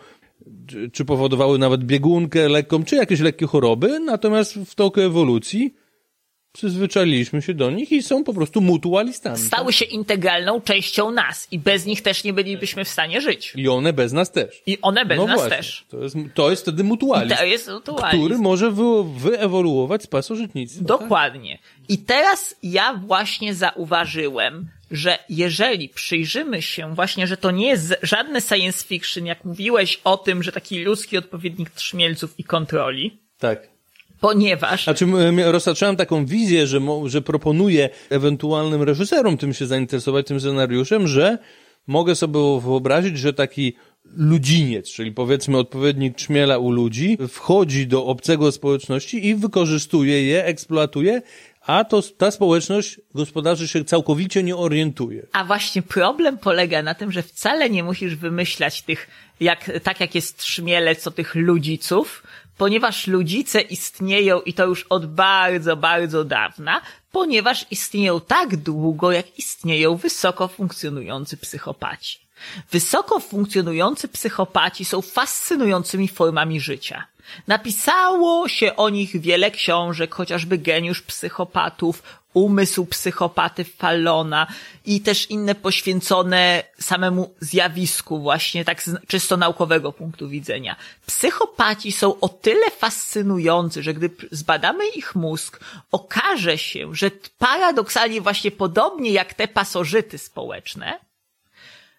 czy powodowały nawet biegunkę lekką, czy jakieś lekkie choroby, natomiast w toku ewolucji przyzwyczailiśmy się do nich i są po prostu mutualistami. Stały się integralną częścią nas i bez nich też nie bylibyśmy w stanie żyć. I one bez nas też. I one bez no nas właśnie. też. To jest, to jest wtedy mutualizm, To jest mutualizm. który może wy, wyewoluować z pasożytnictwa. Dokładnie. I teraz ja właśnie zauważyłem, że jeżeli przyjrzymy się właśnie, że to nie jest żadne science fiction, jak mówiłeś o tym, że taki ludzki odpowiednik trzmielców i kontroli, Tak. Ponieważ Znaczy, roztaczałem taką wizję, że, że proponuję ewentualnym reżyserom tym się zainteresować, tym scenariuszem, że mogę sobie wyobrazić, że taki ludziniec, czyli powiedzmy odpowiednik czmiela u ludzi, wchodzi do obcego społeczności i wykorzystuje je, eksploatuje, a to ta społeczność gospodarzy się całkowicie nie orientuje. A właśnie problem polega na tym, że wcale nie musisz wymyślać tych, jak, tak jak jest trzmielec, co tych ludziców, ponieważ ludzice istnieją i to już od bardzo, bardzo dawna, ponieważ istnieją tak długo, jak istnieją wysoko funkcjonujący psychopaci. Wysoko funkcjonujący psychopaci są fascynującymi formami życia. Napisało się o nich wiele książek, chociażby Geniusz Psychopatów, Umysł Psychopaty Fallona i też inne poświęcone samemu zjawisku właśnie tak z czysto naukowego punktu widzenia. Psychopaci są o tyle fascynujący, że gdy zbadamy ich mózg, okaże się, że paradoksalnie właśnie podobnie jak te pasożyty społeczne,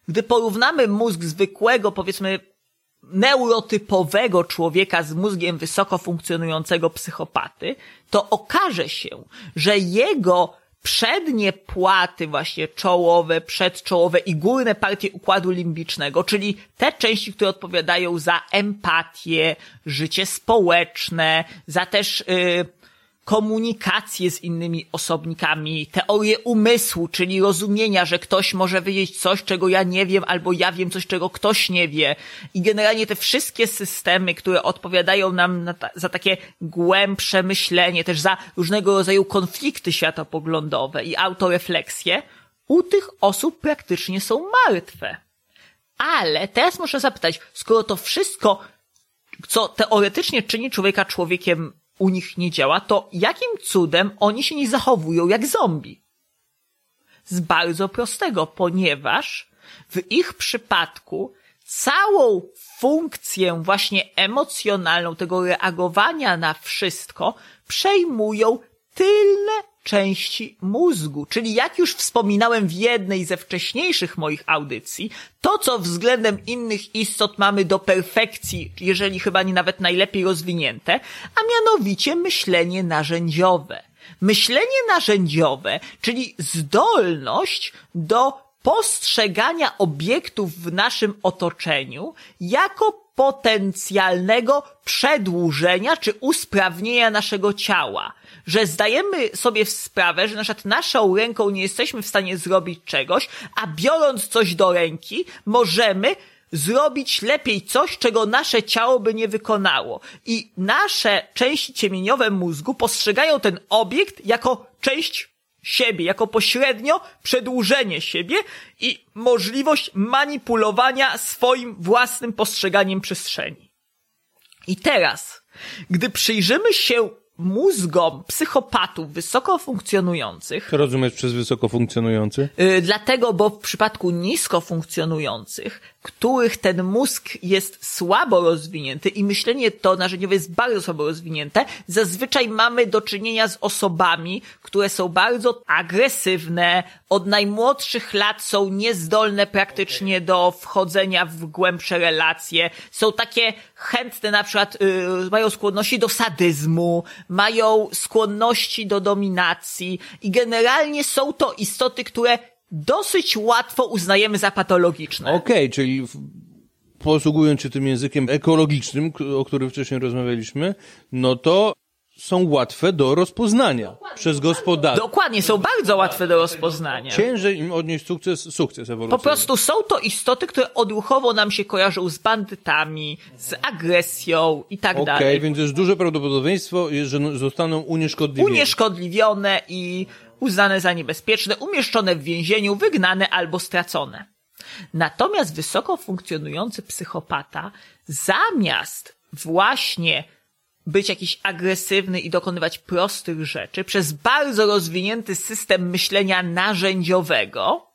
gdy porównamy mózg zwykłego, powiedzmy, neurotypowego człowieka z mózgiem wysoko funkcjonującego psychopaty, to okaże się, że jego przednie płaty, właśnie czołowe, przedczołowe i górne partie układu limbicznego, czyli te części, które odpowiadają za empatię, życie społeczne, za też yy, komunikację z innymi osobnikami, teorię umysłu, czyli rozumienia, że ktoś może wiedzieć coś, czego ja nie wiem, albo ja wiem coś, czego ktoś nie wie. I generalnie te wszystkie systemy, które odpowiadają nam na ta, za takie głębsze myślenie, też za różnego rodzaju konflikty światopoglądowe i autorefleksje, u tych osób praktycznie są martwe. Ale teraz muszę zapytać, skoro to wszystko, co teoretycznie czyni człowieka człowiekiem u nich nie działa, to jakim cudem oni się nie zachowują jak zombie? Z bardzo prostego, ponieważ w ich przypadku całą funkcję właśnie emocjonalną tego reagowania na wszystko przejmują tylne części mózgu. Czyli jak już wspominałem w jednej ze wcześniejszych moich audycji, to co względem innych istot mamy do perfekcji, jeżeli chyba nie nawet najlepiej rozwinięte, a mianowicie myślenie narzędziowe. Myślenie narzędziowe, czyli zdolność do postrzegania obiektów w naszym otoczeniu jako potencjalnego przedłużenia czy usprawnienia naszego ciała. Że zdajemy sobie sprawę, że na przykład naszą ręką nie jesteśmy w stanie zrobić czegoś, a biorąc coś do ręki, możemy zrobić lepiej coś, czego nasze ciało by nie wykonało. I nasze części ciemieniowe mózgu postrzegają ten obiekt jako część siebie, jako pośrednio przedłużenie siebie i możliwość manipulowania swoim własnym postrzeganiem przestrzeni. I teraz, gdy przyjrzymy się mózgom psychopatów wysoko funkcjonujących, Co rozumiesz przez wysoko funkcjonujący? Yy, dlatego, bo w przypadku nisko funkcjonujących, których ten mózg jest słabo rozwinięty i myślenie to narzędziowe jest bardzo słabo rozwinięte, zazwyczaj mamy do czynienia z osobami, które są bardzo agresywne, od najmłodszych lat są niezdolne praktycznie do wchodzenia w głębsze relacje, są takie chętne na przykład, yy, mają skłonności do sadyzmu, mają skłonności do dominacji i generalnie są to istoty, które dosyć łatwo uznajemy za patologiczne. Okej, czyli w, posługując się tym językiem ekologicznym, o którym wcześniej rozmawialiśmy, no to są łatwe do rozpoznania przez gospodarkę. Dokładnie, są bardzo łatwe do rozpoznania. Ciężej im odnieść sukces, sukces ewolucyjny. Po prostu są to istoty, które odruchowo nam się kojarzą z bandytami, z agresją i tak Okej, dalej. więc jest duże prawdopodobieństwo, że zostaną unieszkodliwione. Unieszkodliwione i uznane za niebezpieczne, umieszczone w więzieniu, wygnane albo stracone. Natomiast wysoko funkcjonujący psychopata, zamiast właśnie być jakiś agresywny i dokonywać prostych rzeczy, przez bardzo rozwinięty system myślenia narzędziowego,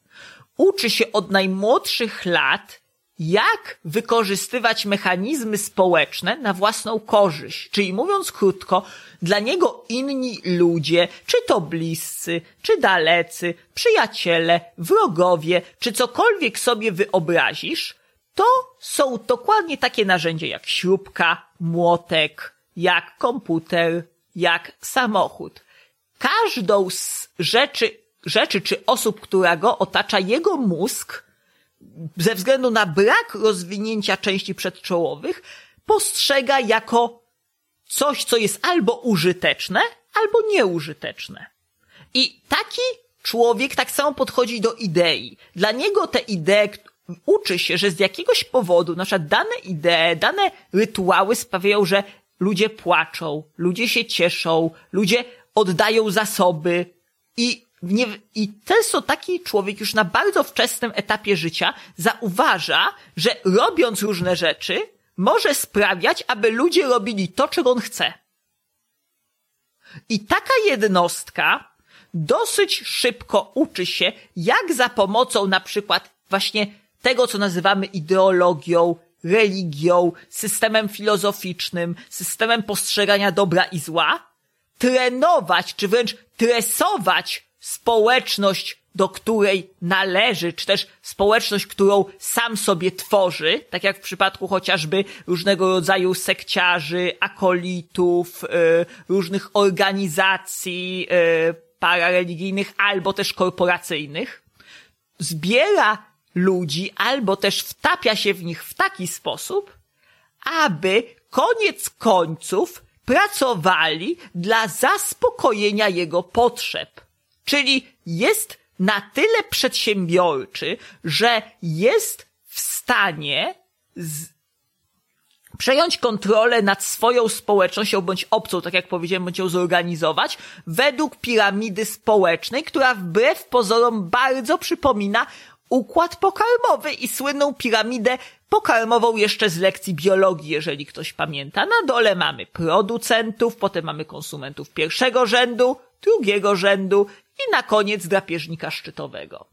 uczy się od najmłodszych lat, jak wykorzystywać mechanizmy społeczne na własną korzyść. Czyli mówiąc krótko, dla niego inni ludzie, czy to bliscy, czy dalecy, przyjaciele, wrogowie, czy cokolwiek sobie wyobrazisz, to są dokładnie takie narzędzia jak śrubka, młotek, jak komputer, jak samochód. Każdą z rzeczy, rzeczy czy osób, która go otacza, jego mózg, ze względu na brak rozwinięcia części przedczołowych, postrzega jako coś, co jest albo użyteczne, albo nieużyteczne. I taki człowiek tak samo podchodzi do idei. Dla niego te idee uczy się, że z jakiegoś powodu, na przykład dane idee, dane rytuały sprawiają, że ludzie płaczą, ludzie się cieszą, ludzie oddają zasoby i nie, i często taki człowiek już na bardzo wczesnym etapie życia zauważa, że robiąc różne rzeczy, może sprawiać, aby ludzie robili to, czego on chce. I taka jednostka dosyć szybko uczy się, jak za pomocą na przykład właśnie tego, co nazywamy ideologią, religią, systemem filozoficznym, systemem postrzegania dobra i zła, trenować, czy wręcz tresować społeczność, do której należy, czy też społeczność, którą sam sobie tworzy, tak jak w przypadku chociażby różnego rodzaju sekciarzy, akolitów, y, różnych organizacji y, parareligijnych albo też korporacyjnych, zbiera ludzi albo też wtapia się w nich w taki sposób, aby koniec końców pracowali dla zaspokojenia jego potrzeb. Czyli jest na tyle przedsiębiorczy, że jest w stanie z... przejąć kontrolę nad swoją społecznością bądź obcą, tak jak powiedziałem, bądź ją zorganizować według piramidy społecznej, która wbrew pozorom bardzo przypomina układ pokarmowy i słynną piramidę pokarmową jeszcze z lekcji biologii, jeżeli ktoś pamięta. Na dole mamy producentów, potem mamy konsumentów pierwszego rzędu, drugiego rzędu i na koniec drapieżnika szczytowego.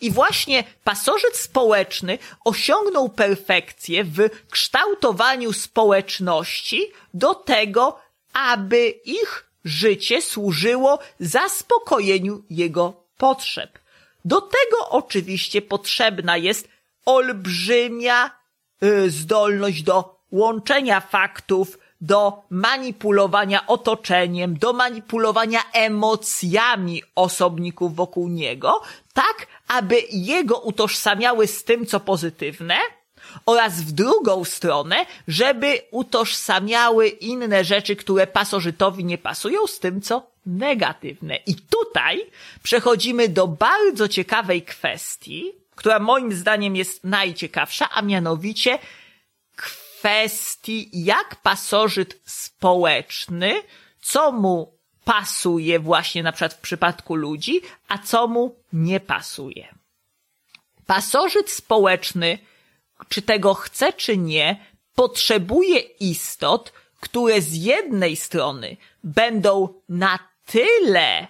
I właśnie pasożyt społeczny osiągnął perfekcję w kształtowaniu społeczności do tego, aby ich życie służyło zaspokojeniu jego potrzeb. Do tego oczywiście potrzebna jest olbrzymia y, zdolność do łączenia faktów, do manipulowania otoczeniem, do manipulowania emocjami osobników wokół niego, tak aby jego utożsamiały z tym, co pozytywne, oraz w drugą stronę, żeby utożsamiały inne rzeczy, które pasożytowi nie pasują z tym, co negatywne. I tutaj przechodzimy do bardzo ciekawej kwestii, która moim zdaniem jest najciekawsza, a mianowicie kwestii, jak pasożyt społeczny, co mu pasuje właśnie na przykład w przypadku ludzi, a co mu nie pasuje. Pasożyt społeczny, czy tego chce, czy nie, potrzebuje istot, które z jednej strony będą na tyle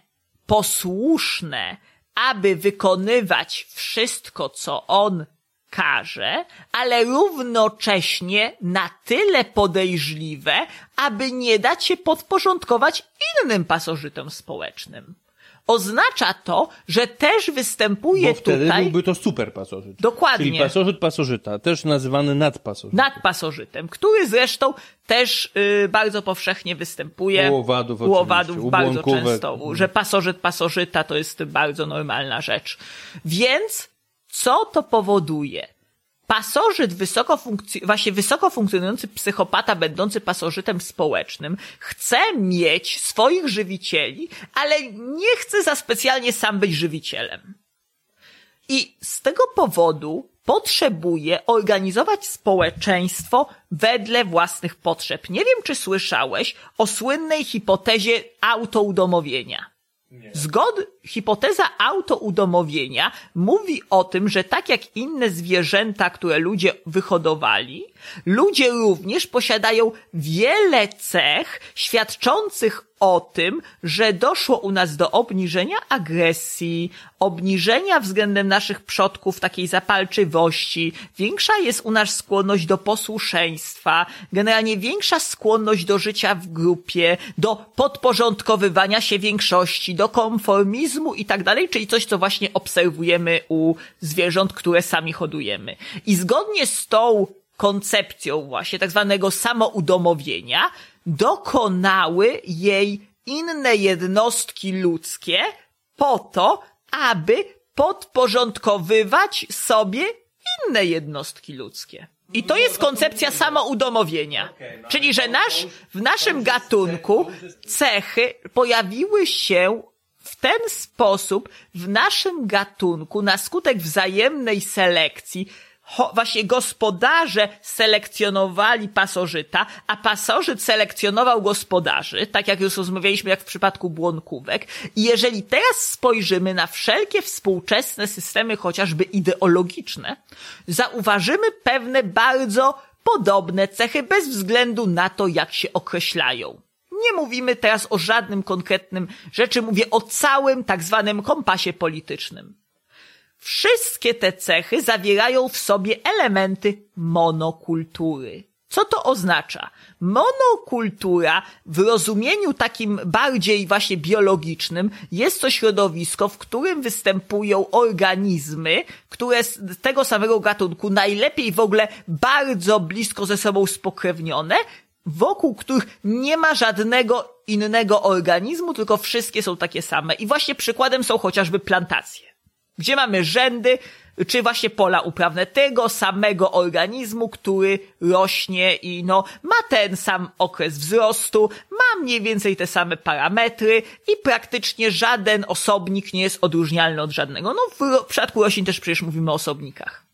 posłuszne, aby wykonywać wszystko, co on każe, ale równocześnie na tyle podejrzliwe, aby nie dać się podporządkować innym pasożytom społecznym. Oznacza to, że też występuje Bo wtedy tutaj byłby to super pasożyt. Dokładnie. Czyli pasożyt pasożyta, też nazywany nadpasożytem. nad pasożytem, który zresztą też y, bardzo powszechnie występuje. U owadów U owadów bardzo często, że pasożyt pasożyta to jest bardzo normalna rzecz. Więc co to powoduje? Pasożyt wysoko funkc- właśnie wysoko funkcjonujący psychopata, będący pasożytem społecznym, chce mieć swoich żywicieli, ale nie chce za specjalnie sam być żywicielem. I z tego powodu potrzebuje organizować społeczeństwo wedle własnych potrzeb. Nie wiem, czy słyszałeś o słynnej hipotezie autoudomowienia. Zgod, hipoteza autoudomowienia mówi o tym, że tak jak inne zwierzęta, które ludzie wyhodowali, ludzie również posiadają wiele cech świadczących o tym, że doszło u nas do obniżenia agresji, obniżenia względem naszych przodków takiej zapalczywości, większa jest u nas skłonność do posłuszeństwa, generalnie większa skłonność do życia w grupie, do podporządkowywania się większości, do konformizmu i tak dalej, czyli coś, co właśnie obserwujemy u zwierząt, które sami hodujemy. I zgodnie z tą koncepcją właśnie tak zwanego samoudomowienia dokonały jej inne jednostki ludzkie po to, aby podporządkowywać sobie inne jednostki ludzkie. I to jest koncepcja samoudomowienia. Czyli, że nasz, w naszym gatunku cechy pojawiły się w ten sposób w naszym gatunku na skutek wzajemnej selekcji właśnie gospodarze selekcjonowali pasożyta, a pasożyt selekcjonował gospodarzy, tak jak już rozmawialiśmy jak w przypadku błonkówek. I jeżeli teraz spojrzymy na wszelkie współczesne systemy, chociażby ideologiczne, zauważymy pewne bardzo podobne cechy bez względu na to, jak się określają. Nie mówimy teraz o żadnym konkretnym rzeczy, mówię o całym tak zwanym kompasie politycznym. Wszystkie te cechy zawierają w sobie elementy monokultury. Co to oznacza? Monokultura w rozumieniu takim bardziej właśnie biologicznym jest to środowisko, w którym występują organizmy, które z tego samego gatunku, najlepiej w ogóle bardzo blisko ze sobą spokrewnione, wokół których nie ma żadnego innego organizmu, tylko wszystkie są takie same. I właśnie przykładem są chociażby plantacje gdzie mamy rzędy, czy właśnie pola uprawne tego samego organizmu, który rośnie i no, ma ten sam okres wzrostu, ma mniej więcej te same parametry i praktycznie żaden osobnik nie jest odróżnialny od żadnego. No, w, w przypadku roślin też przecież mówimy o osobnikach.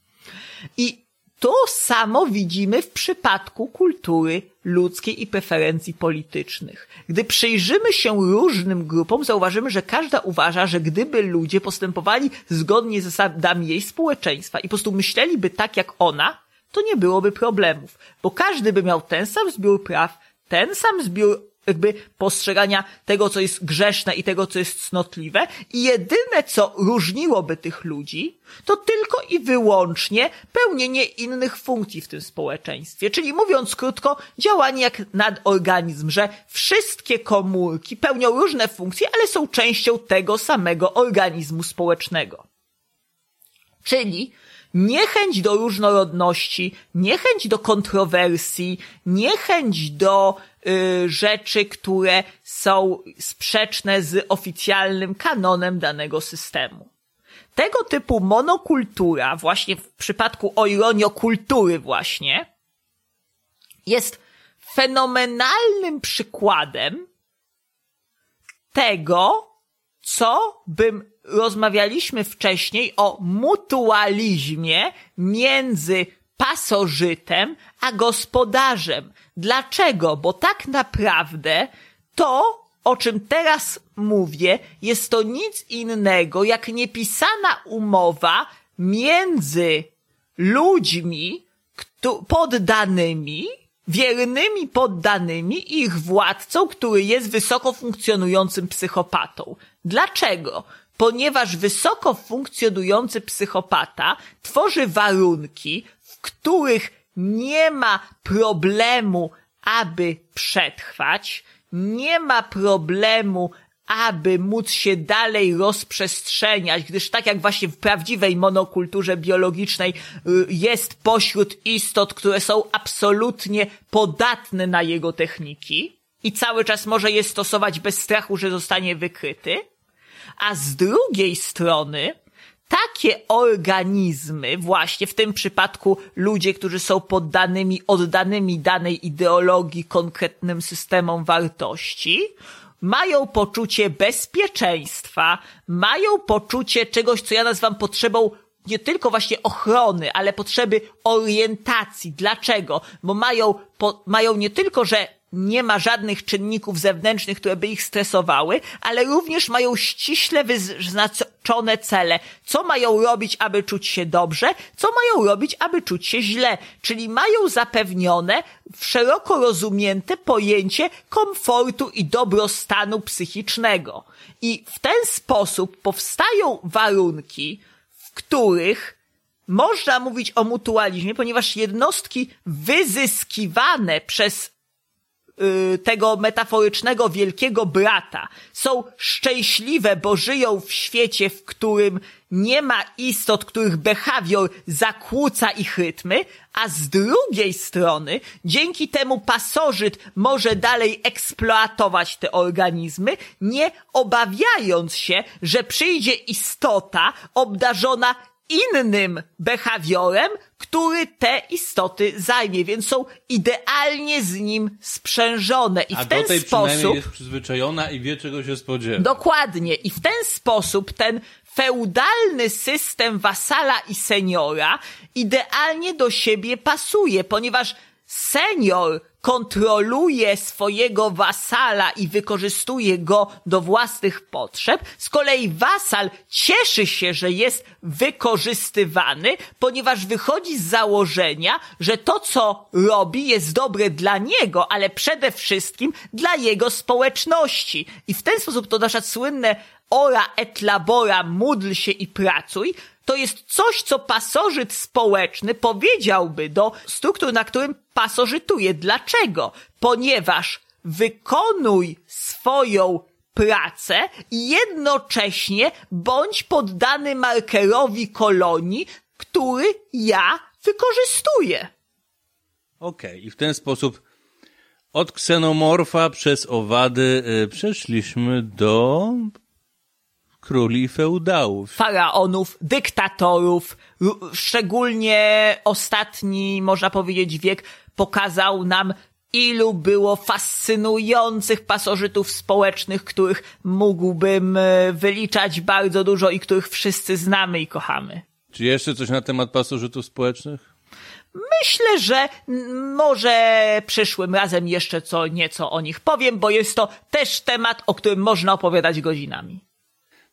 I to samo widzimy w przypadku kultury ludzkiej i preferencji politycznych. Gdy przyjrzymy się różnym grupom, zauważymy, że każda uważa, że gdyby ludzie postępowali zgodnie z zasadami jej społeczeństwa i po prostu myśleliby tak jak ona, to nie byłoby problemów, bo każdy by miał ten sam zbiór praw, ten sam zbiór jakby postrzegania tego, co jest grzeszne i tego, co jest cnotliwe i jedyne, co różniłoby tych ludzi, to tylko i wyłącznie pełnienie innych funkcji w tym społeczeństwie. Czyli mówiąc krótko, działanie jak nadorganizm, że wszystkie komórki pełnią różne funkcje, ale są częścią tego samego organizmu społecznego. Czyli niechęć do różnorodności, niechęć do kontrowersji, niechęć do y, rzeczy, które są sprzeczne z oficjalnym kanonem danego systemu. Tego typu monokultura, właśnie w przypadku o ironio kultury właśnie, jest fenomenalnym przykładem tego, co bym rozmawialiśmy wcześniej o mutualizmie między pasożytem a gospodarzem. Dlaczego? Bo tak naprawdę to, o czym teraz mówię, jest to nic innego jak niepisana umowa między ludźmi, poddanymi, wiernymi poddanymi ich władcą, który jest wysoko funkcjonującym psychopatą. Dlaczego? Ponieważ wysoko funkcjonujący psychopata tworzy warunki, w których nie ma problemu, aby przetrwać, nie ma problemu, aby móc się dalej rozprzestrzeniać, gdyż tak jak właśnie w prawdziwej monokulturze biologicznej y, jest pośród istot, które są absolutnie podatne na jego techniki i cały czas może je stosować bez strachu, że zostanie wykryty, a z drugiej strony takie organizmy, właśnie w tym przypadku ludzie, którzy są poddanymi, oddanymi danej ideologii konkretnym systemom wartości, mają poczucie bezpieczeństwa, mają poczucie czegoś, co ja nazywam potrzebą nie tylko właśnie ochrony, ale potrzeby orientacji. Dlaczego? Bo mają, po, mają nie tylko, że nie ma żadnych czynników zewnętrznych, które by ich stresowały, ale również mają ściśle wyznaczone cele. Co mają robić, aby czuć się dobrze, co mają robić, aby czuć się źle. Czyli mają zapewnione szeroko rozumiente pojęcie komfortu i dobrostanu psychicznego. I w ten sposób powstają warunki, w których można mówić o mutualizmie, ponieważ jednostki wyzyskiwane przez tego metaforycznego wielkiego brata. Są szczęśliwe, bo żyją w świecie, w którym nie ma istot, których behawior zakłóca ich rytmy, a z drugiej strony, dzięki temu pasożyt może dalej eksploatować te organizmy, nie obawiając się, że przyjdzie istota obdarzona innym behawiorem, który te istoty zajmie, więc są idealnie z nim sprzężone. I A w ten do tej sposób. jest przyzwyczajona i wie, czego się spodziewa. Dokładnie. I w ten sposób ten feudalny system wasala i seniora idealnie do siebie pasuje, ponieważ senior kontroluje swojego wasala i wykorzystuje go do własnych potrzeb. Z kolei wasal cieszy się, że jest wykorzystywany, ponieważ wychodzi z założenia, że to, co robi, jest dobre dla niego, ale przede wszystkim dla jego społeczności. I w ten sposób to nasza słynne ora et labora, módl się i pracuj, to jest coś, co pasożyt społeczny powiedziałby do struktur, na którym pasożytuje. Dlaczego? Ponieważ wykonuj swoją pracę i jednocześnie bądź poddany markerowi kolonii, który ja wykorzystuję. Okej, okay. i w ten sposób od ksenomorfa przez owady y, przeszliśmy do króli feudałów. Faraonów, dyktatorów, szczególnie ostatni, można powiedzieć, wiek pokazał nam, ilu było fascynujących pasożytów społecznych, których mógłbym e, wyliczać bardzo dużo i których wszyscy znamy i kochamy. Czy jeszcze coś na temat pasożytów społecznych? Myślę, że może przyszłym razem jeszcze co nieco o nich powiem, bo jest to też temat, o którym można opowiadać godzinami.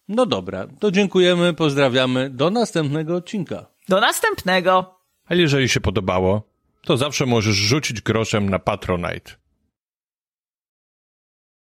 No dobra, to dziękujemy, pozdrawiamy. Do następnego odcinka. Do następnego. A jeżeli się podobało, to zawsze możesz rzucić groszem na Patronite.